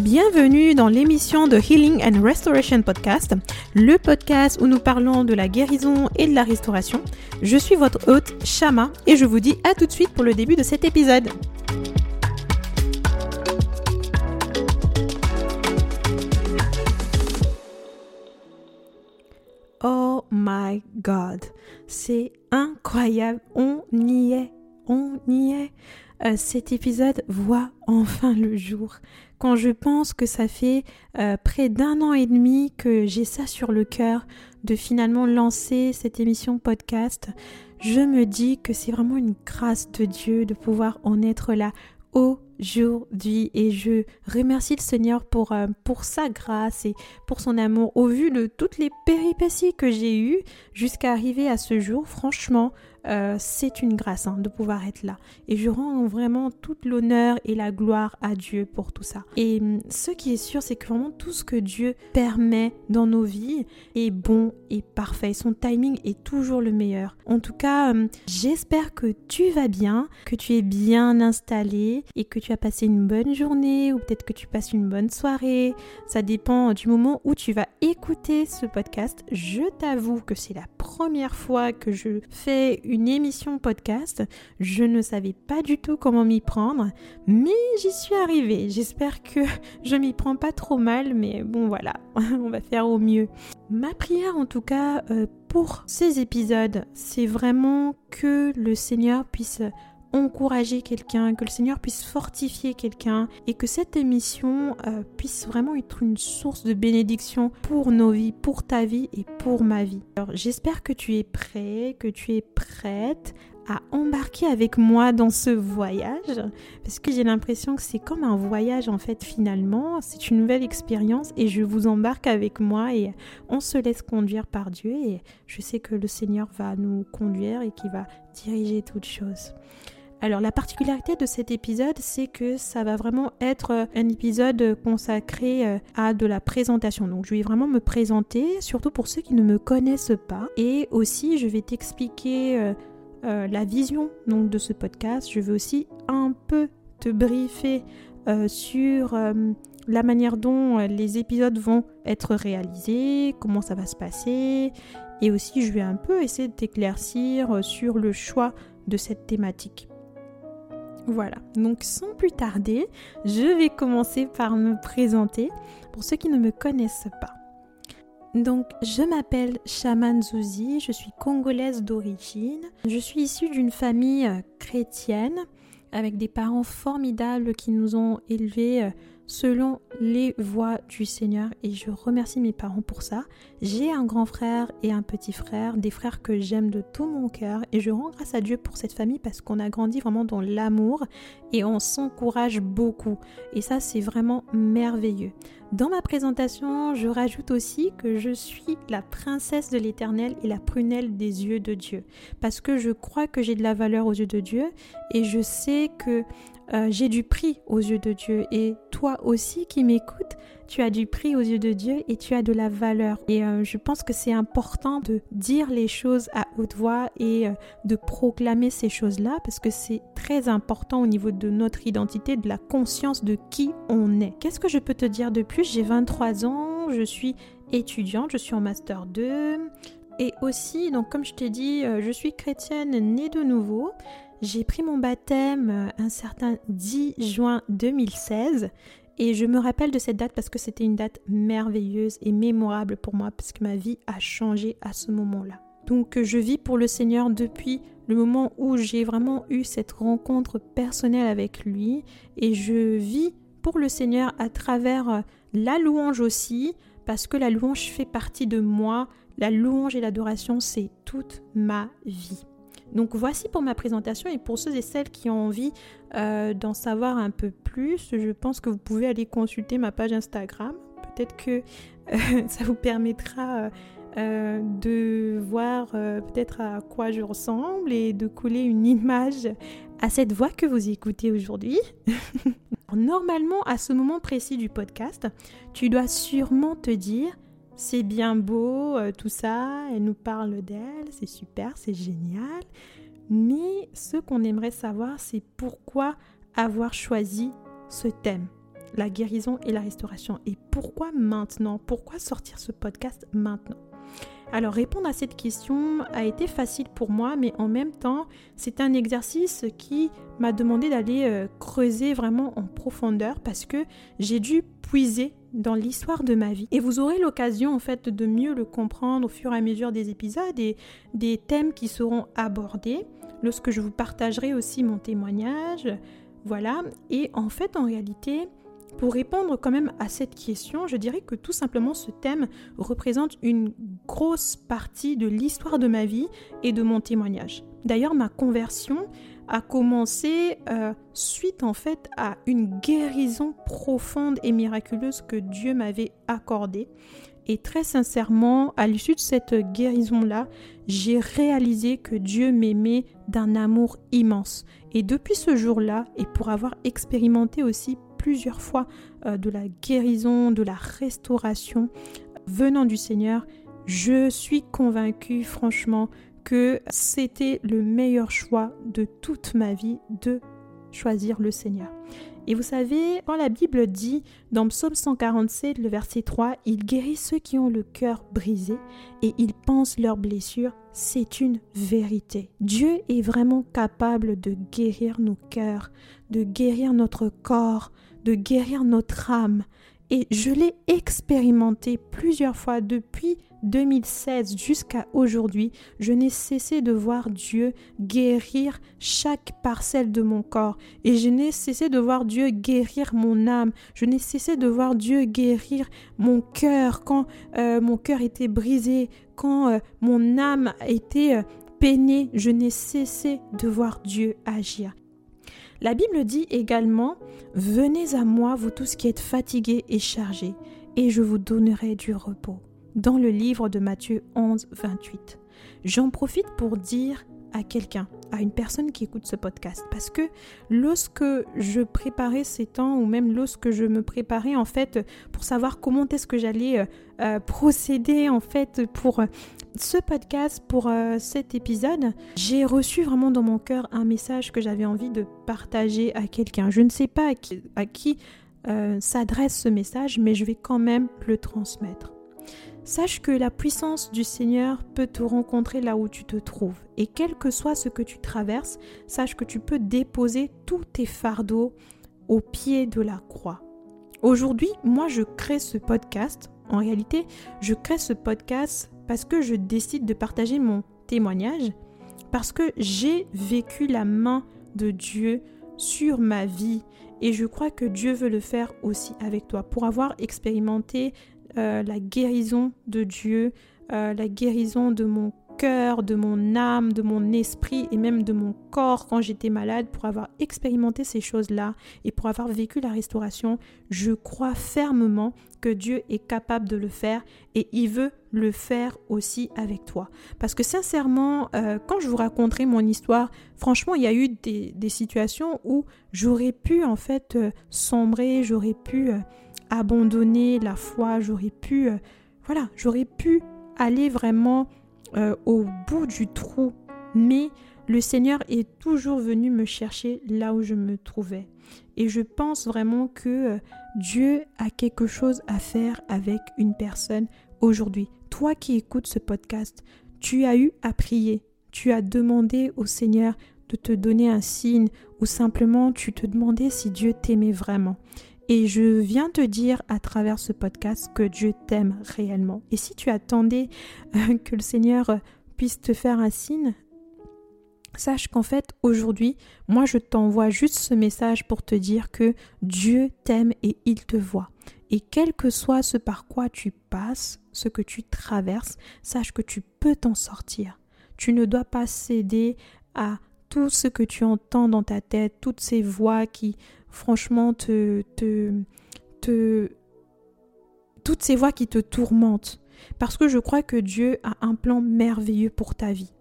Bienvenue dans l'émission de Healing and Restoration Podcast, le podcast où nous parlons de la guérison et de la restauration. Je suis votre hôte, Shama, et je vous dis à tout de suite pour le début de cet épisode. Oh my god, c'est incroyable, on y est, on y est. Euh, cet épisode voit enfin le jour. Quand je pense que ça fait euh, près d'un an et demi que j'ai ça sur le cœur de finalement lancer cette émission podcast, je me dis que c'est vraiment une grâce de Dieu de pouvoir en être là aujourd'hui et je remercie le Seigneur pour, euh, pour sa grâce et pour son amour au vu de toutes les péripéties que j'ai eues jusqu'à arriver à ce jour franchement euh, c'est une grâce hein, de pouvoir être là. Et je rends vraiment toute l'honneur et la gloire à Dieu pour tout ça. Et hum, ce qui est sûr, c'est que vraiment tout ce que Dieu permet dans nos vies est bon et parfait. Son timing est toujours le meilleur. En tout cas, hum, j'espère que tu vas bien, que tu es bien installé et que tu as passé une bonne journée ou peut-être que tu passes une bonne soirée. Ça dépend du moment où tu vas écouter ce podcast. Je t'avoue que c'est la première fois que je fais une émission podcast. Je ne savais pas du tout comment m'y prendre, mais j'y suis arrivée. J'espère que je m'y prends pas trop mal, mais bon voilà, on va faire au mieux. Ma prière en tout cas euh, pour ces épisodes, c'est vraiment que le Seigneur puisse encourager quelqu'un, que le Seigneur puisse fortifier quelqu'un et que cette émission euh, puisse vraiment être une source de bénédiction pour nos vies, pour ta vie et pour ma vie. Alors j'espère que tu es prêt, que tu es prête à embarquer avec moi dans ce voyage parce que j'ai l'impression que c'est comme un voyage en fait finalement, c'est une nouvelle expérience et je vous embarque avec moi et on se laisse conduire par Dieu et je sais que le Seigneur va nous conduire et qu'il va diriger toutes choses. Alors la particularité de cet épisode, c'est que ça va vraiment être euh, un épisode consacré euh, à de la présentation. Donc je vais vraiment me présenter, surtout pour ceux qui ne me connaissent pas. Et aussi, je vais t'expliquer euh, la vision donc, de ce podcast. Je vais aussi un peu te briefer sur la manière dont les épisodes vont être réalisés, comment ça va se passer. Et aussi, je vais un peu essayer de t'éclaircir sur le choix de cette thématique. Voilà, donc sans plus tarder, je vais commencer par me présenter pour ceux qui ne me connaissent pas. Donc, je m'appelle Shaman Zouzi, je suis congolaise d'origine. Je suis issue d'une famille euh, chrétienne avec des parents formidables qui nous ont élevés euh, selon les voies du Seigneur et je remercie mes parents pour ça. J'ai un grand frère et un petit frère, des frères que j'aime de tout mon cœur et je rends grâce à Dieu pour cette famille parce qu'on a grandi vraiment dans l'amour et on s'encourage beaucoup et ça c'est vraiment merveilleux. Dans ma présentation, je rajoute aussi que je suis la princesse de l'Éternel et la prunelle des yeux de Dieu parce que je crois que j'ai de la valeur aux yeux de Dieu et je sais que euh, j'ai du prix aux yeux de Dieu. Et toi aussi qui m'écoutes, tu as du prix aux yeux de Dieu et tu as de la valeur. Et euh, je pense que c'est important de dire les choses à haute voix et euh, de proclamer ces choses-là parce que c'est très important au niveau de notre identité, de la conscience de qui on est. Qu'est-ce que je peux te dire de J'ai 23 ans, je suis étudiante, je suis en master 2. Et aussi, donc comme je t'ai dit, je suis chrétienne née de nouveau. J'ai pris mon baptême euh, un certain 10 juin 2016 et je me rappelle de cette date parce que c'était une date merveilleuse et mémorable pour moi parce que ma vie a changé à ce moment-là. Donc euh, je vis pour le Seigneur depuis le moment où j'ai vraiment eu cette rencontre personnelle avec lui et je vis pour le Seigneur à travers euh, la louange aussi parce que la louange fait partie de moi. La louange et l'adoration, c'est toute ma vie. Donc voici pour ma présentation et pour ceux et celles qui ont envie euh, d'en savoir un peu plus, je pense que vous pouvez aller consulter ma page Instagram. Peut-être que euh, ça vous permettra euh, de voir peut-être à quoi je ressemble et de coller une image à cette voix que vous écoutez aujourd'hui. Normalement, à ce moment précis du podcast, tu dois sûrement te dire c'est bien beau, euh, tout ça, elle nous parle d'elle, c'est super, c'est génial. Mais ce qu'on aimerait savoir, c'est pourquoi avoir choisi ce thème. la guérison et la restauration. Et pourquoi maintenant? Pourquoi sortir ce podcast maintenant? Alors répondre à cette question a été facile pour moi, mais en même temps, c'est un exercice qui m'a demandé d'aller euh, creuser vraiment en profondeur parce que j'ai dû puiser dans l'histoire de ma vie. Et vous aurez l'occasion en fait de mieux le comprendre au fur et à mesure des épisodes et des thèmes qui seront abordés lorsque je vous partagerai aussi mon témoignage. Voilà. Et en fait, en réalité, pour répondre quand même à cette question, je dirais que tout simplement ce thème représente une grosse partie de l'histoire de ma vie et de mon témoignage. D'ailleurs, ma conversion a commencé euh, suite en fait à une guérison profonde et miraculeuse que Dieu m'avait accordée. Et très sincèrement, à l'issue de cette guérison-là, j'ai réalisé que Dieu m'aimait d'un amour immense. Et depuis ce jour-là, et pour avoir expérimenté aussi plusieurs fois euh, de la guérison, de la restauration venant du Seigneur, je suis convaincue franchement que c'était le meilleur choix de toute ma vie de choisir le Seigneur. Et vous savez, quand la Bible dit dans Psaume 147, le verset 3, Il guérit ceux qui ont le cœur brisé et il pense leurs blessures, c'est une vérité. Dieu est vraiment capable de guérir nos cœurs, de guérir notre corps, de guérir notre âme. Et je l'ai expérimenté plusieurs fois depuis 2016 jusqu'à aujourd'hui, je n'ai cessé de voir Dieu guérir chaque parcelle de mon corps. Et je n'ai cessé de voir Dieu guérir mon âme. Je n'ai cessé de voir Dieu guérir mon cœur quand euh, mon cœur était brisé, quand euh, mon âme était euh, peinée. Je n'ai cessé de voir Dieu agir. La Bible dit également, Venez à moi, vous tous qui êtes fatigués et chargés, et je vous donnerai du repos dans le livre de Matthieu 11, 28. J'en profite pour dire à quelqu'un, à une personne qui écoute ce podcast, parce que lorsque je préparais ces temps, ou même lorsque je me préparais en fait pour savoir comment est-ce que j'allais euh, euh, procéder en fait pour euh, ce podcast, pour cet épisode, j'ai reçu vraiment dans mon cœur un message que j'avais envie de partager à quelqu'un. Je ne sais pas à qui s'adresse ce message, mais je vais quand même le transmettre. Sache que la puissance du Seigneur peut te rencontrer là où tu te trouves. Et quel que soit ce que tu traverses, sache que tu peux déposer tous tes fardeaux au pied de la croix. Aujourd'hui, moi, je crée ce podcast. En réalité, je crée ce podcast parce que je décide de partager mon témoignage, parce que j'ai vécu la main de Dieu sur ma vie et je crois que Dieu veut le faire aussi avec toi. Pour avoir expérimenté euh, la guérison de Dieu, euh, la guérison de mon cœur, de mon âme, de mon esprit et même de mon corps quand j'étais malade, pour avoir expérimenté ces choses-là et pour avoir vécu la restauration, je crois fermement que Dieu est capable de le faire et il veut le faire aussi avec toi. Parce que sincèrement, euh, quand je vous raconterai mon histoire, franchement, il y a eu des, situations où j'aurais pu en fait sombrer, j'aurais pu abandonner la foi, j'aurais pu, euh, voilà, j'aurais pu aller vraiment euh, au bout du trou. Mais le Seigneur est toujours venu me chercher là où je me trouvais. Et je pense vraiment que euh, Dieu a quelque chose à faire avec une personne aujourd'hui. Toi qui écoutes ce podcast, tu as eu à prier, tu as demandé au Seigneur de te donner un signe ou simplement tu te demandais si Dieu t'aimait vraiment. Et je viens te dire à travers ce podcast que Dieu t'aime réellement. Et si tu attendais euh, que le Seigneur puisse te faire un signe, sache qu'en fait aujourd'hui, moi je t'envoie juste ce message pour te dire que Dieu t'aime et il te voit. Et quel que soit ce par quoi tu passes, ce que tu traverses, sache que tu peux t'en sortir. Tu ne dois pas céder à tout ce que tu entends dans ta tête, toutes ces voix qui franchement te, te, te, toutes ces voix qui te tourmentent. Parce que je crois que Dieu a un plan merveilleux pour ta vie.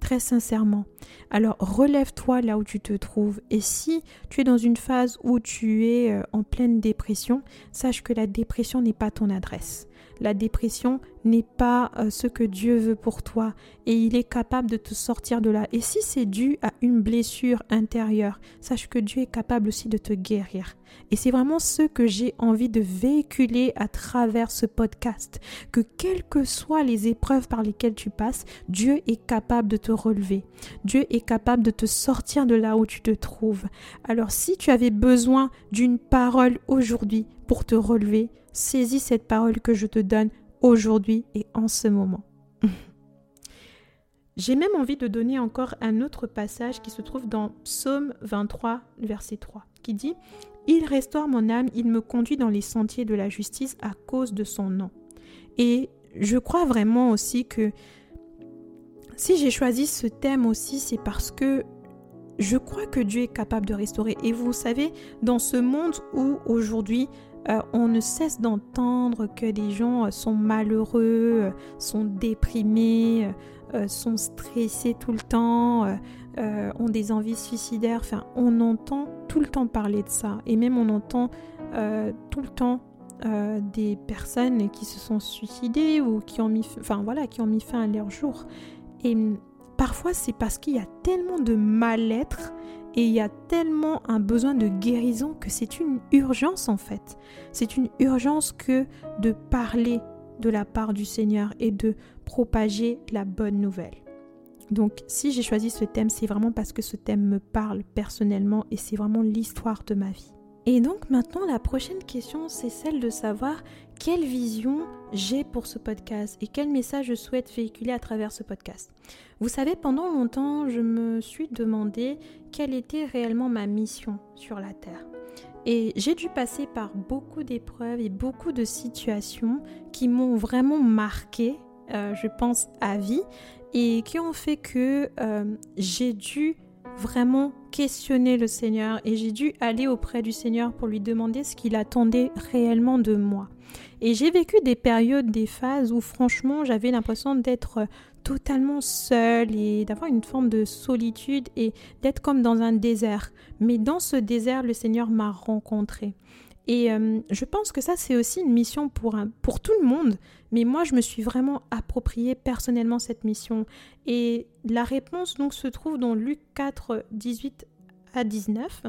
Très sincèrement. Alors relève-toi là où tu te trouves. Et si tu es dans une phase où tu es euh, en pleine dépression, sache que la dépression n'est pas ton adresse. La dépression n'est pas euh, ce que Dieu veut pour toi et il est capable de te sortir de là. Et si c'est dû à une blessure intérieure, sache que Dieu est capable aussi de te guérir. Et c'est vraiment ce que j'ai envie de véhiculer à travers ce podcast, que quelles que soient les épreuves par lesquelles tu passes, Dieu est capable de te relever. Dieu est capable de te sortir de là où tu te trouves. Alors si tu avais besoin d'une parole aujourd'hui pour te relever, saisis cette parole que je te donne aujourd'hui et en ce moment. J'ai même envie de donner encore un autre passage qui se trouve dans Psaume 23, verset 3, qui dit Il restaure mon âme, il me conduit dans les sentiers de la justice à cause de son nom. Et je crois vraiment aussi que si j'ai choisi ce thème aussi, c'est parce que je crois que Dieu est capable de restaurer. Et vous savez, dans ce monde où aujourd'hui euh, on ne cesse d'entendre que des gens euh, sont malheureux, euh, sont déprimés, sont stressés tout le temps, ont des envies suicidaires. Enfin, on entend tout le temps parler de ça. Et même on entend tout le temps des personnes qui se sont suicidées ou qui ont mis, enfin voilà, qui ont mis fin à leur jour. Et parfois, c'est parce qu'il y a tellement de mal-être et il y a tellement un besoin de guérison que c'est une urgence en fait. C'est une urgence que de parler de la part du Seigneur et de propager la bonne nouvelle. Donc si j'ai choisi ce thème, c'est vraiment parce que ce thème me parle personnellement et c'est vraiment l'histoire de ma vie. Et donc maintenant, la prochaine question, c'est celle de savoir quelle vision j'ai pour ce podcast et quel message je souhaite véhiculer à travers ce podcast. Vous savez, pendant longtemps, je me suis demandé quelle était réellement ma mission sur la Terre. Et j'ai dû passer par beaucoup d'épreuves et beaucoup de situations qui m'ont vraiment marqué, euh, je pense, à vie, et qui ont fait que euh, j'ai dû vraiment questionner le Seigneur et j'ai dû aller auprès du Seigneur pour lui demander ce qu'il attendait réellement de moi. Et j'ai vécu des périodes, des phases où franchement j'avais l'impression d'être totalement seule et d'avoir une forme de solitude et d'être comme dans un désert. Mais dans ce désert, le Seigneur m'a rencontré. Et euh, je pense que ça, c'est aussi une mission pour, pour tout le monde. Mais moi, je me suis vraiment approprié personnellement cette mission. Et la réponse, donc, se trouve dans Luc 4, 18 à 19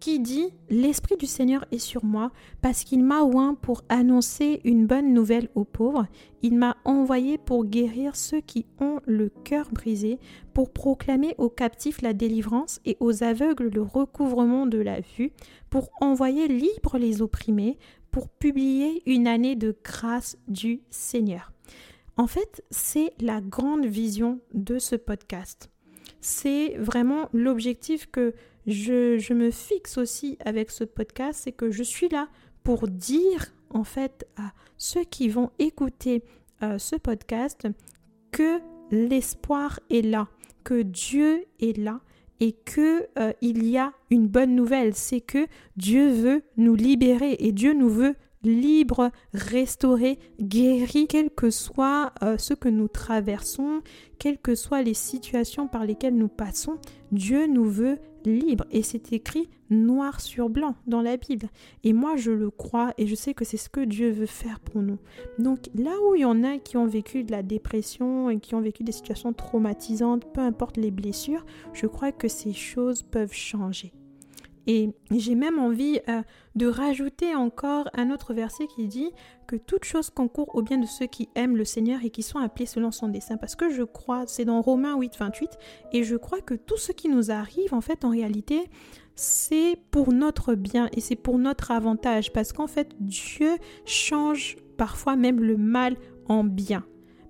qui dit L'Esprit du Seigneur est sur moi, parce qu'il m'a oint pour annoncer une bonne nouvelle aux pauvres. Il m'a envoyé pour guérir ceux qui ont le cœur brisé, pour proclamer aux captifs la délivrance et aux aveugles le recouvrement de la vue, pour envoyer libres les opprimés, pour publier une année de grâce du Seigneur. En fait, c'est la grande vision de ce podcast. C'est vraiment l'objectif que je, me fixe aussi avec ce podcast, c'est que je suis là pour dire en fait à ceux qui vont écouter euh, ce podcast que l'espoir est là, que Dieu est là et que euh, il y a une bonne nouvelle, c'est que Dieu veut nous libérer et Dieu nous veut libre, restauré, guéri, quel que soit euh, ce que nous traversons, quelles que soient les situations par lesquelles nous passons, Dieu nous veut libre et c'est écrit noir sur blanc dans la Bible. Et moi je le crois et je sais que c'est ce que Dieu veut faire pour nous. Donc là où il y en a qui ont vécu de la dépression et qui ont vécu des situations traumatisantes, peu importe les blessures, je crois que ces choses peuvent changer. Et j'ai même envie euh, de rajouter encore un autre verset qui dit que toute chose concourt au bien de ceux qui aiment le Seigneur et qui sont appelés selon son dessein. Parce que je crois, c'est dans Romains 8, 28, et je crois que tout ce qui nous arrive, en fait, en réalité, c'est pour notre bien et c'est pour notre avantage. Parce qu'en fait, Dieu change parfois même le mal en bien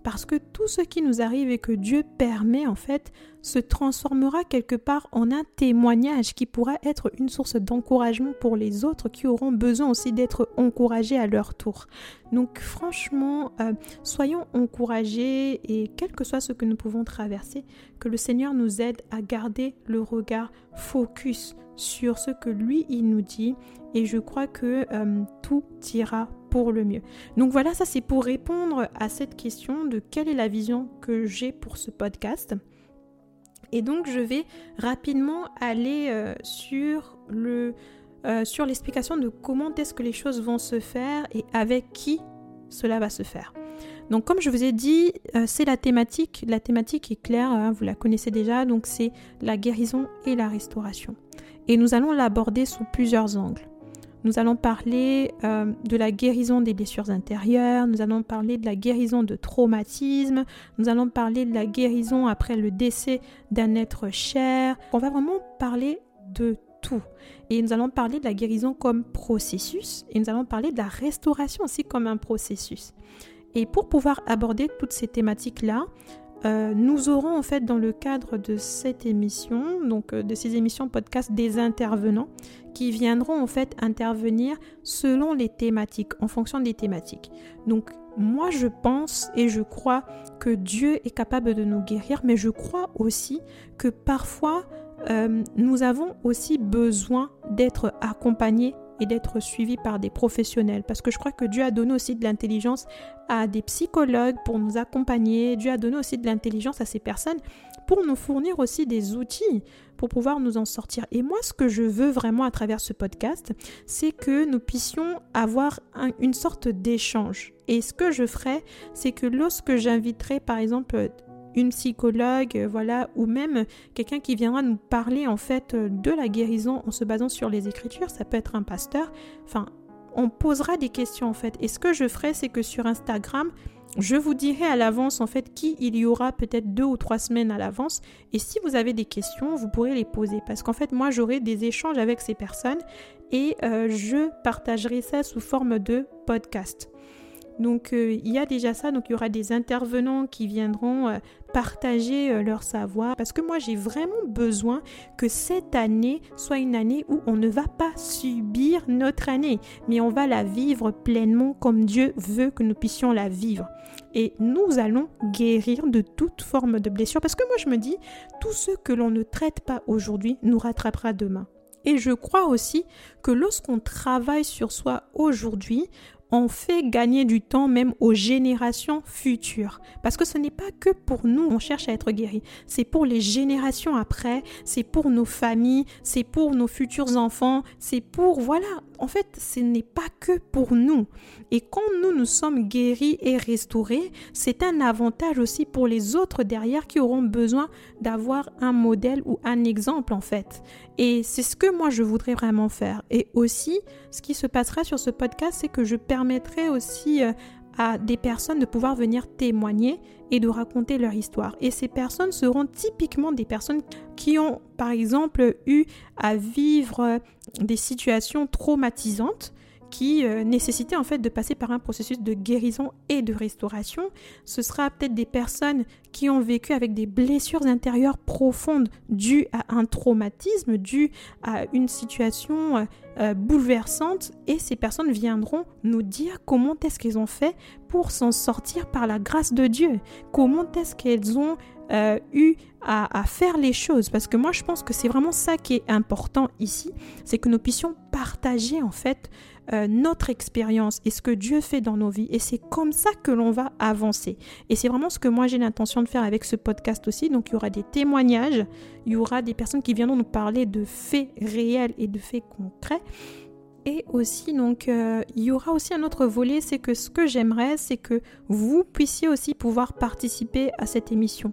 parce que tout ce qui nous arrive et que Dieu permet en fait se transformera quelque part en un témoignage qui pourra être une source d'encouragement pour les autres qui auront besoin aussi d'être encouragés à leur tour. Donc franchement, euh, soyons encouragés et quel que soit ce que nous pouvons traverser, que le Seigneur nous aide à garder le regard focus sur ce que lui il nous dit et je crois que euh, tout ira le mieux. Donc voilà, ça c'est pour répondre à cette question de quelle est la vision que j'ai pour ce podcast. Et donc je vais rapidement aller euh, sur le euh, sur l'explication de comment est-ce que les choses vont se faire et avec qui cela va se faire. Donc comme je vous ai dit, euh, c'est la thématique. La thématique est claire, hein, vous la connaissez déjà, donc c'est la guérison et la restauration. Et nous allons l'aborder sous plusieurs angles. Nous allons parler euh, de la guérison des blessures intérieures, nous allons parler de la guérison de traumatisme, nous allons parler de la guérison après le décès d'un être cher. On va vraiment parler de tout. Et nous allons parler de la guérison comme processus et nous allons parler de la restauration aussi comme un processus. Et pour pouvoir aborder toutes ces thématiques-là, euh, nous aurons en fait dans le cadre de cette émission, donc euh, de ces émissions podcast, des intervenants qui viendront en fait intervenir selon les thématiques, en fonction des thématiques. Donc moi je pense et je crois que Dieu est capable de nous guérir, mais je crois aussi que parfois euh, nous avons aussi besoin d'être accompagnés et d'être suivis par des professionnels. Parce que je crois que Dieu a donné aussi de l'intelligence à des psychologues pour nous accompagner. Dieu a donné aussi de l'intelligence à ces personnes pour nous fournir aussi des outils pour pouvoir nous en sortir. Et moi, ce que je veux vraiment à travers ce podcast, c'est que nous puissions avoir une sorte d'échange. Et ce que je ferai, c'est que lorsque j'inviterai, par exemple, une psychologue, euh, voilà, ou même quelqu'un qui viendra nous parler en fait euh, de la guérison en se basant sur les écritures, ça peut être un pasteur, enfin, on posera des questions en fait. Et ce que je ferai, c'est que sur Instagram, je vous dirai à l'avance en fait qui il y aura peut-être deux ou trois semaines à l'avance. Et si vous avez des questions, vous pourrez les poser. Parce qu'en fait, moi, j'aurai des échanges avec ces personnes et euh, je partagerai ça sous forme de podcast. Donc euh, il y a déjà ça, donc il y aura des intervenants qui viendront euh, partager euh, leur savoir parce que moi j'ai vraiment besoin que cette année soit une année où on ne va pas subir notre année, mais on va la vivre pleinement comme Dieu veut que nous puissions la vivre. Et nous allons guérir de toute forme de blessure parce que moi je me dis, tout ce que l'on ne traite pas aujourd'hui nous rattrapera demain. Et je crois aussi que lorsqu'on travaille sur soi aujourd'hui, on fait gagner du temps même aux générations futures. Parce que ce n'est pas que pour nous, on cherche à être guéri. C'est pour les générations après, c'est pour nos familles, c'est pour nos futurs enfants, c'est pour, voilà, en fait, ce n'est pas que pour nous. Et quand nous nous sommes guéris et restaurés, c'est un avantage aussi pour les autres derrière qui auront besoin d'avoir un modèle ou un exemple en fait. Et c'est ce que moi je voudrais vraiment faire. Et aussi, ce qui se passera sur ce podcast, c'est que je permettrai aussi euh, à des personnes de pouvoir venir témoigner et de raconter leur histoire. Et ces personnes seront typiquement des personnes qui ont, par exemple, eu à vivre des situations traumatisantes qui euh, nécessitait en fait de passer par un processus de guérison et de restauration. Ce sera peut-être des personnes qui ont vécu avec des blessures intérieures profondes dues à un traumatisme, dues à une situation euh, euh, bouleversante et ces personnes viendront nous dire comment est-ce qu'elles ont fait pour s'en sortir par la grâce de Dieu, comment est-ce qu'elles ont eu à, à, faire les choses. Parce que moi, je pense que c'est vraiment ça qui est important ici, c'est que nous puissions partager en fait euh, notre expérience et ce que Dieu fait dans nos vies. Et c'est comme ça que l'on va avancer. Et c'est vraiment ce que moi j'ai l'intention de faire avec ce podcast aussi. Donc il y aura des témoignages, il y aura des personnes qui viendront nous parler de faits réels et de faits concrets. Et aussi, donc, euh, il y aura aussi un autre volet, c'est que ce que j'aimerais, c'est que vous puissiez aussi pouvoir participer à cette émission.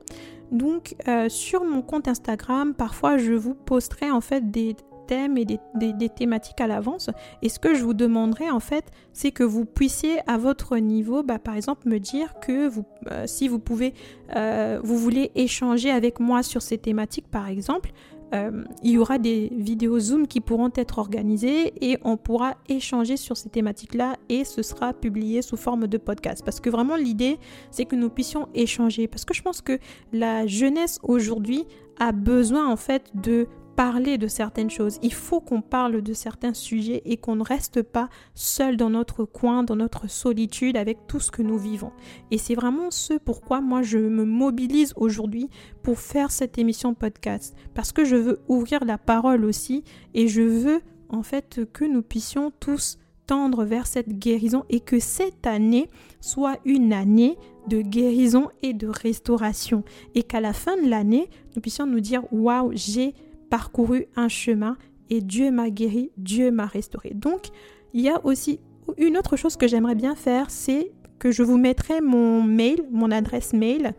Donc, euh, sur mon compte Instagram, parfois, je vous posterai en fait des thèmes et des, thématiques à l'avance. Et ce que je vous demanderai en fait, c'est que vous puissiez à votre niveau, bah, par exemple, me dire que vous, euh, si vous pouvez, euh, vous voulez échanger avec moi sur ces thématiques, par exemple. Euh, il y aura des vidéos Zoom qui pourront être organisées et on pourra échanger sur ces thématiques-là et ce sera publié sous forme de podcast. Parce que vraiment l'idée, c'est que nous puissions échanger. Parce que je pense que la jeunesse aujourd'hui a besoin en fait de parler de certaines choses. Il faut qu'on parle de certains sujets et qu'on ne reste pas seul dans notre coin, dans notre solitude avec tout ce que nous vivons. Et c'est vraiment ce pourquoi moi je me mobilise aujourd'hui pour faire cette émission podcast. Parce que je veux ouvrir la parole aussi et je veux en fait que nous puissions tous tendre vers cette guérison et que cette année soit une année de guérison et de restauration et qu'à la fin de l'année nous puissions nous dire waouh j'ai parcouru un chemin et Dieu m'a guéri, Dieu m'a restauré. Donc, il y a aussi une autre chose que j'aimerais bien faire, c'est que je vous mettrai mon mail, mon adresse mail.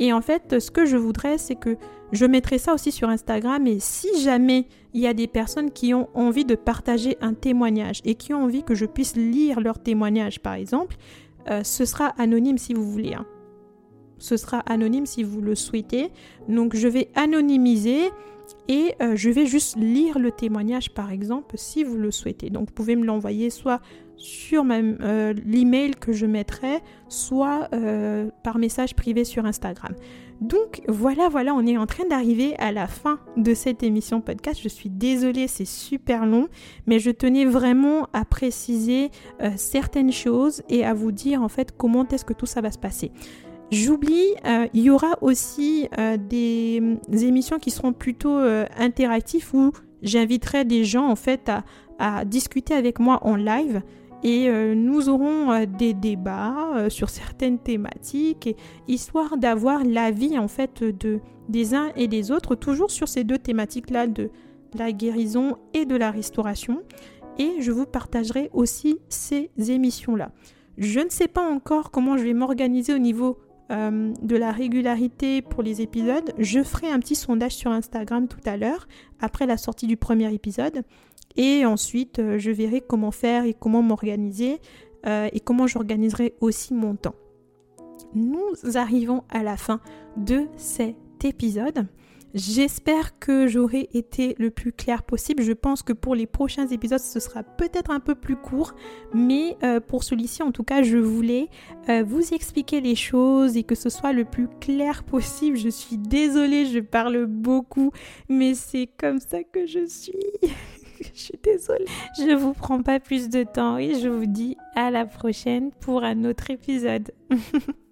Et en fait, ce que je voudrais, c'est que je mettrai ça aussi sur Instagram. Et si jamais il y a des personnes qui ont envie de partager un témoignage et qui ont envie que je puisse lire leur témoignage, par exemple, euh, ce sera anonyme si vous voulez. Hein. Ce sera anonyme si vous le souhaitez. Donc je vais anonymiser et euh, je vais juste lire le témoignage par exemple si vous le souhaitez. Donc vous pouvez me l'envoyer soit sur euh, l'email que je mettrai, soit euh, par message privé sur Instagram. Donc voilà, voilà, on est en train d'arriver à la fin de cette émission podcast. Je suis désolée, c'est super long, mais je tenais vraiment à préciser certaines choses et à vous dire en fait comment est-ce que tout ça va se passer. J'oublie, euh, il y aura aussi euh, des, émissions qui seront plutôt euh, interactives où j'inviterai des gens en fait à, discuter avec moi en live et nous aurons des débats sur certaines thématiques histoire d'avoir l'avis en fait de des uns et des autres toujours sur ces deux thématiques là de la guérison et de la restauration et je vous partagerai aussi ces émissions là. Je ne sais pas encore comment je vais m'organiser au niveau euh, de la régularité pour les épisodes, je ferai un petit sondage sur Instagram tout à l'heure, après la sortie du premier épisode. Et ensuite, euh, je verrai comment faire et comment m'organiser euh, et comment j'organiserai aussi mon temps. Nous arrivons à la fin de cet épisode. J'espère que j'aurai été le plus clair possible. Je pense que pour les prochains épisodes, ce sera peut-être un peu plus court, mais euh, pour celui-ci, en tout cas, je voulais euh, vous expliquer les choses et que ce soit le plus clair possible. Je suis désolée, je parle beaucoup, mais c'est comme ça que je suis. je suis désolée. Je vous prends pas plus de temps et je vous dis à la prochaine pour un autre épisode.